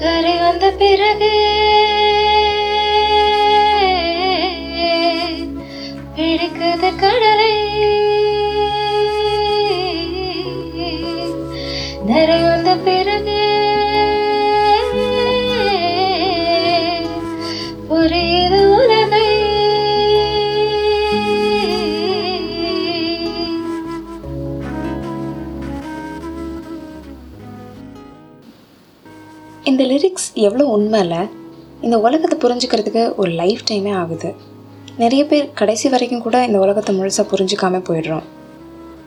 கரை வந்த பிறகு பிடிக்குது கடலை. நிறை வந்த பிறகு எவ்வளோ உண்மை இல்லை இந்த உலகத்தை புரிஞ்சுக்கிறதுக்கு ஒரு லைஃப் டைமே ஆகுது. நிறைய பேர் கடைசி வரைக்கும் கூட இந்த உலகத்தை முழுசாக புரிஞ்சிக்காமல் போயிடுறோம்.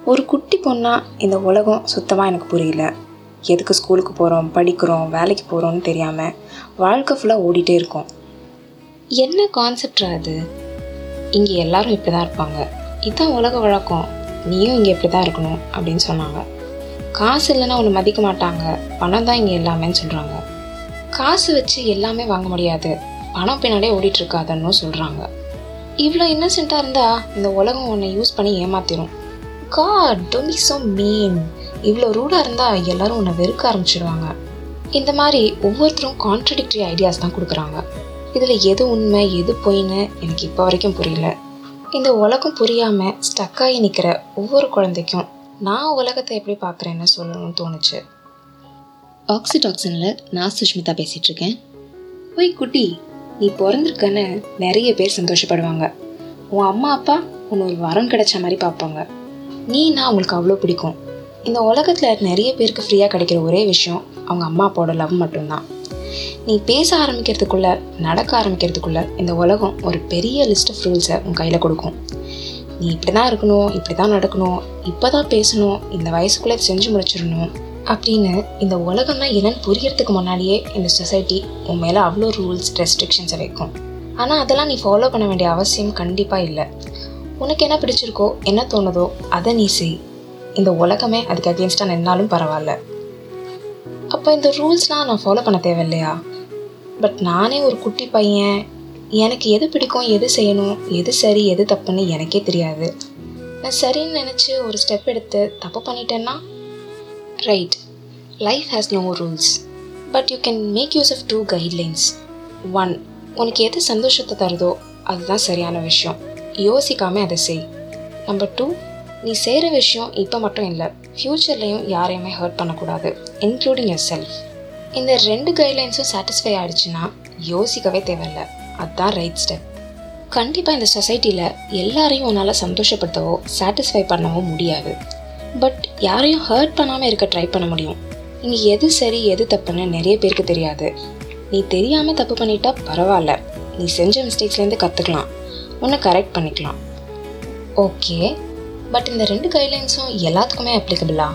ஒரு குட்டி பொண்ணாக இந்த உலகம் சுத்தமாக எனக்கு புரியல. எதுக்கு ஸ்கூலுக்கு போகிறோம் படிக்கிறோம் வேலைக்கு போகிறோம்னு தெரியாமல் வாழ்க்கை ஃபுல்லாக ஓடிட்டே இருக்கோம். என்ன கான்செப்டா அது? இங்கே எல்லாரும் இப்படி தான் இருப்பாங்க. இதுதான் உலக வழக்கம். நீயும் இங்கே இப்படி தான் இருக்கணும் அப்படின்னு சொன்னாங்க. காசு இல்லைன்னா ஒன்று மதிக்க மாட்டாங்க. பணம் தான் இங்கே எல்லாமேன்னு சொல்கிறாங்க காசு வச்சு எல்லாமே வாங்க முடியாது. பணம் பின்னாடியே ஓடிட்டு இருக்காதுன்னு சொல்கிறாங்க இவ்வளோ இன்னசென்ட்டாக இருந்தால் இந்த உலகம் உன்னை யூஸ் பண்ணி ஏமாத்திரும். God don't be so mean இவ்வளோ ரூடாக இருந்தால் எல்லாரும் உன்னை வெறுக்க ஆரம்பிச்சிடுவாங்க இந்த மாதிரி ஒவ்வொருத்தரும் கான்ட்ரடிக்டரி ஐடியாஸ் தான் கொடுக்குறாங்க. இதில் எது உண்மை எது பொய்ன்னு எனக்கு இப்போ வரைக்கும் புரியல. இந்த உலகம் புரியாமல் ஸ்டக்காகி நிற்கிற ஒவ்வொரு குழந்தைக்கும் நான் உலகத்தை எப்படி பார்க்குறேன்னு சொல்லணும்னு தோணுச்சு. ஆக்சிடாக்சனில் நான் சுஷ்மிதா பேசிகிட்டு இருக்கேன் ஓய் குட்டி நீ பிறந்திருக்கன்னு நிறைய பேர் சந்தோஷப்படுவாங்க. உன் அம்மா அப்பா உன்னை ஒரு வரம் கிடைச்ச மாதிரி பார்ப்பாங்க. நீனா அவங்களுக்கு அவ்வளோ பிடிக்கும்? இந்த உலகத்தில் நிறைய பேருக்கு ஃப்ரீயாக கிடைக்கிற ஒரே விஷயம் அவங்க அம்மா அப்பாவோட லவ் மட்டும்தான். நீ பேச ஆரம்பிக்கிறதுக்குள்ள நடக்க ஆரம்பிக்கிறதுக்குள்ள இந்த உலகம் ஒரு பெரிய லிஸ்ட் ஆஃப் ரூல்ஸை உன் கையில் கொடுக்கும். நீ இப்படி தான் இருக்கணும் இப்படி தான் நடக்கணும் இப்போ தான் பேசணும் இந்த வயசுக்குள்ளே செஞ்சு முடிச்சிடணும். அப்படின்னு இந்த உலகம்னா என்னன்னு புரியறதுக்கு முன்னாடியே இந்த சொசைட்டி உன் மேலே அவ்வளோ ரூல்ஸ் ரெஸ்ட்ரிக்ஷன்ஸை வைக்கும். ஆனால் அதெல்லாம் நீ ஃபாலோ பண்ண வேண்டிய அவசியம் கண்டிப்பாக இல்லை. உனக்கு என்ன பிடிச்சிருக்கோ என்ன தோணுதோ அதை நீ செய். இந்த உலகமே அதுக்கு அகேன்ஸ்டாக நின்னாலும் பரவாயில்ல. அப்போ இந்த ரூல்ஸ்லாம் நான் ஃபாலோ பண்ண தேவையில்லையா? பட் நானே ஒரு குட்டி பையன். எனக்கு எது பிடிக்கும் எது செய்யணும் எது சரி எது தப்புன்னு எனக்கே தெரியாது. நான் சரின்னு நினச்சி ஒரு ஸ்டெப் எடுத்து தப்பு பண்ணிட்டேன்னா right life has no rules but you can make use of two guidelines one உனக்கு எது சந்தோஷத்தை தருதோ அதுதான் சரியான விஷயம். யோசிக்காமல் அதை செய். நம்பர் டூ நீ செய்கிற விஷயம் இப்போ மட்டும் இல்லை ஃப்யூச்சர்லேயும் யாரையுமே ஹர்ட் பண்ணக்கூடாது இன்க்ளூடிங் யர் செல்ஃப் இந்த ரெண்டு கைட்லைன்ஸும் சாட்டிஸ்ஃபை ஆகிடுச்சுன்னா யோசிக்கவே தேவையில்ல. அதுதான் ரைட் ஸ்டெப் கண்டிப்பாக இந்த சொசைட்டியில் எல்லாரையும் உன்னால் சந்தோஷப்படுத்தவோ சாட்டிஸ்ஃபை பண்ணவோ முடியாது. பட் யாரையும் ஹர்ட் பண்ணாமல் இருக்க ட்ரை பண்ண முடியும். இங்கே எது சரி எது தப்புன்னு நிறைய பேருக்கு தெரியாது. நீ தெரியாமல் தப்பு பண்ணிட்டா பரவாயில்ல. நீ செஞ்ச மிஸ்டேக்ஸ்லேருந்து கற்றுக்கலாம் உன்னை கரெக்ட் பண்ணிக்கலாம். ஓகே பட் இந்த ரெண்டு கைட்லைன்ஸும் எல்லாத்துக்குமே அப்ளிகபிளா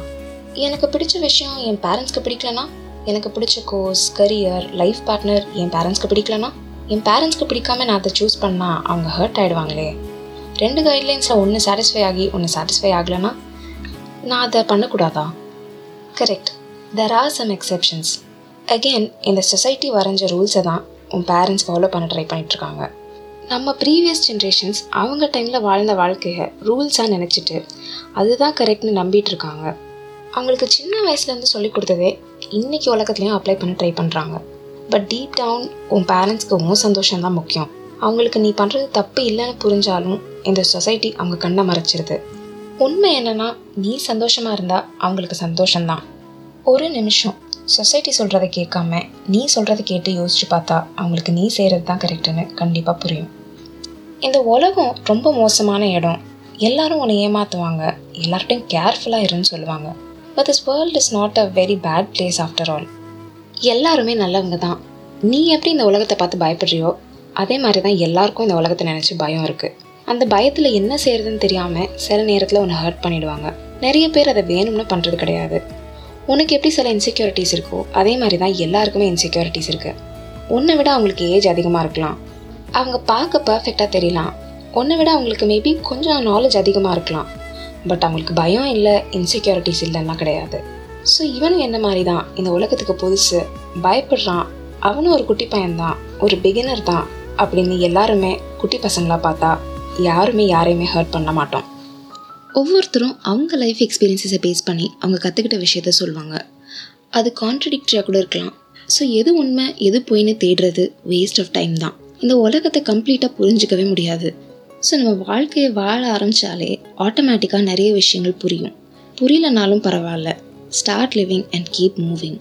எனக்கு பிடிச்ச விஷயம் என் பேரண்ட்ஸ்க்கு பிடிக்கலனா? எனக்கு பிடிச்ச கோர்ஸ் கரியர் லைஃப் பார்ட்னர் என் பேரண்ட்ஸ்க்கு பிடிக்கலனா? என் பேரண்ட்ஸ்க்கு பிடிக்காம நான் அதை சூஸ் பண்ணால் அவங்க ஹர்ட் ஆகிடுவாங்களே ரெண்டு கைட்லைன்ஸில் ஒன்று சாட்டிஸ்ஃபை ஆகி ஒன்று சாட்டிஸ்ஃபை ஆகலைன்னா? நான் அதை பண்ணக்கூடாதா? Correct there are some exceptions again இந்த சொசைட்டி வரைஞ்ச ரூல்ஸை தான் உன் பேரண்ட்ஸ் ஃபாலோ பண்ண ட்ரை பண்ணிகிட்ருக்காங்க நம்ம ப்ரீவியஸ் ஜென்ரேஷன்ஸ் அவங்க டைமில் வாழ்ந்த வாழ்க்கையை ரூல்ஸாக நினச்சிட்டு அதுதான் கரெக்ட்னு நம்பிட்டு இருக்காங்க அவங்களுக்கு சின்ன வயசுலேருந்து சொல்லி கொடுத்ததே இன்னைக்கு உலகத்துலேயும் அப்ளை பண்ண ட்ரை பண்ணுறாங்க பட் டீப் டவுன் உன் பேரண்ட்ஸ்க்கு உன் சந்தோஷம் தான் முக்கியம். அவங்களுக்கு நீ பண்ணுறது தப்பு இல்லைன்னு புரிஞ்சாலும் இந்த சொசைட்டி அவங்க கண்ணை மறைச்சிருது. உண்மை என்னன்னா நீ சந்தோஷமாக இருந்தால் அவங்களுக்கு சந்தோஷம்தான். ஒரு நிமிஷம் சொசைட்டி சொல்கிறத கேட்காம நீ சொல்கிறத கேட்டு யோசிச்சு பார்த்தா அவங்களுக்கு நீ செய்கிறது தான் கரெக்டுன்னு கண்டிப்பாக புரியும். இந்த உலகம் ரொம்ப மோசமான இடம். எல்லாரும் உன்னை ஏமாற்றுவாங்க எல்லார்ட்டையும் கேர்ஃபுல்லாக இருன்னு சொல்லுவாங்க. But this world is not a very bad place after all எல்லாருமே நல்லவங்க தான் நீ எப்படி இந்த உலகத்தை பார்த்து பயப்படுறியோ அதே மாதிரி தான் எல்லாருக்கும் இந்த உலகத்தை நினச்சி பயம் இருக்குது அந்த பயத்தில் என்ன செய்யறதுன்னு தெரியாமல் சில நேரத்தில் உன்னை ஹர்ட் பண்ணிடுவாங்க. நிறைய பேர் அதை வேணும்னு பண்ணுறது கிடையாது. உனக்கு எப்படி சில இன்செக்யூரிட்டிஸ் இருக்கோ அதே மாதிரி தான் எல்லாருக்குமே இன்செக்யூரிட்டிஸ் இருக்குது உன்னை விட அவங்களுக்கு ஏஜ் அதிகமாக இருக்கலாம். அவங்க பார்க்க பர்ஃபெக்டாக தெரியலாம். உன்னை விட அவங்களுக்கு மேபி கொஞ்சம் நாலேஜ் அதிகமாக இருக்கலாம். பட் அவங்களுக்கு பயம் இல்லை இன்செக்யூரிட்டிஸ் இல்லைன்னா கிடையாது. ஸோ இவனும் என்ன மாதிரி தான் இந்த உலகத்துக்கு புதுசு. பயப்படுறான். அவனும் ஒரு குட்டி பையன்தான். ஒரு பிகினர் தான். அப்படின்னு எல்லாருமே குட்டி பசங்களாக பார்த்தா யாருமே யாரையுமே ஹர்ட் பண்ண மாட்டோம். ஒவ்வொருத்தரும் அவங்க லைஃப் எக்ஸ்பீரியன்ஸஸை பேஸ் பண்ணி அவங்க கற்றுக்கிட்ட விஷயத்த சொல்லுவாங்க. அது கான்ட்ரடிக்டரியாக கூட இருக்கலாம். ஸோ எது உண்மை எது பொய்ன்னு தேடுறது வேஸ்ட் ஆஃப் டைம் தான். இந்த உலகத்தை கம்ப்ளீட்டாக புரிஞ்சிக்கவே முடியாது. ஸோ நம்ம வாழ்க்கையை வாழ ஆரம்பித்தாலே ஆட்டோமேட்டிக்காக நிறைய விஷயங்கள் புரியும். புரியலனாலும் பரவாயில்ல. Start living and keep moving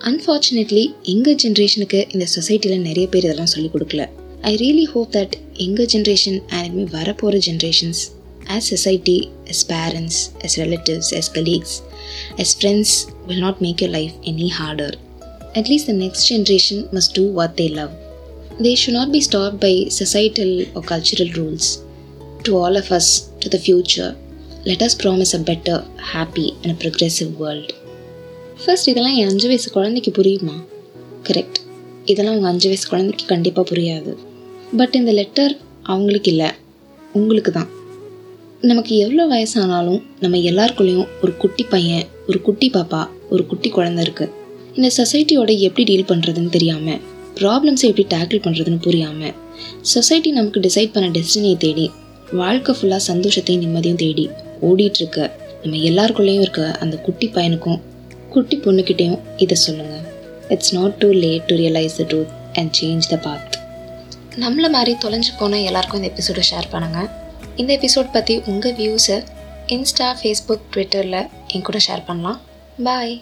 unfortunately எங்கள் ஜென்ரேஷனுக்கு இந்த சொசைட்டியில் நிறைய பேர் இதெல்லாம் சொல்லிக் கொடுக்கல. ஐ ரியலி ஹோப் தட் எங்கள் ஜென்ரேஷன் அண்ட் இனிமேல் வரப்போகிற generations as society, as parents, as relatives, as colleagues, as friends will not make your life any harder. At least the next generation must do what they love. They should not be stopped by societal or cultural rules. To all of us, to the future, let us promise a better, happy, and a progressive world. First இதெல்லாம் என் அஞ்சு வயசு குழந்தைக்கு புரியுமா correct இதெல்லாம் உங்கள் அஞ்சு வயசு குழந்தைக்கு கண்டிப்பாக புரியாது பட் இந்த லெட்டர் அவங்களுக்கு இல்லை. உங்களுக்கு தான். நமக்கு எவ்வளோ வயசானாலும் நம்ம எல்லாருக்குள்ளேயும் ஒரு குட்டி பையன் ஒரு குட்டி பாப்பா ஒரு குட்டி குழந்த இருக்குது இந்த சொசைட்டியோட எப்படி டீல் பண்ணுறதுன்னு தெரியாமல் ப்ராப்ளம்ஸை எப்படி டேக்கிள் பண்ணுறதுன்னு புரியாமல் சொசைட்டி நமக்கு டிசைட் பண்ண டெஸ்டினியை தேடி வாழ்க்கை ஃபுல்லாக சந்தோஷத்தையும் நிம்மதியும் தேடி ஓடிட்டுருக்க நம்ம எல்லாருக்குள்ளேயும் இருக்க அந்த குட்டி பையனுக்கும் குட்டி பொண்ணுக்கிட்டேயும் இதை சொல்லுங்கள் it's not too late to realise the truth and change the path நம்மள மாதிரி தொலைஞ்சு போன எல்லாருக்கும் இந்த எபிசோடை ஷேர் பண்ணுங்கள் இந்த எபிசோட் பற்றி உங்கள் வியூஸை இன்ஸ்டா ஃபேஸ்புக் ட்விட்டரில் என் கூட ஷேர் பண்ணலாம். பாய்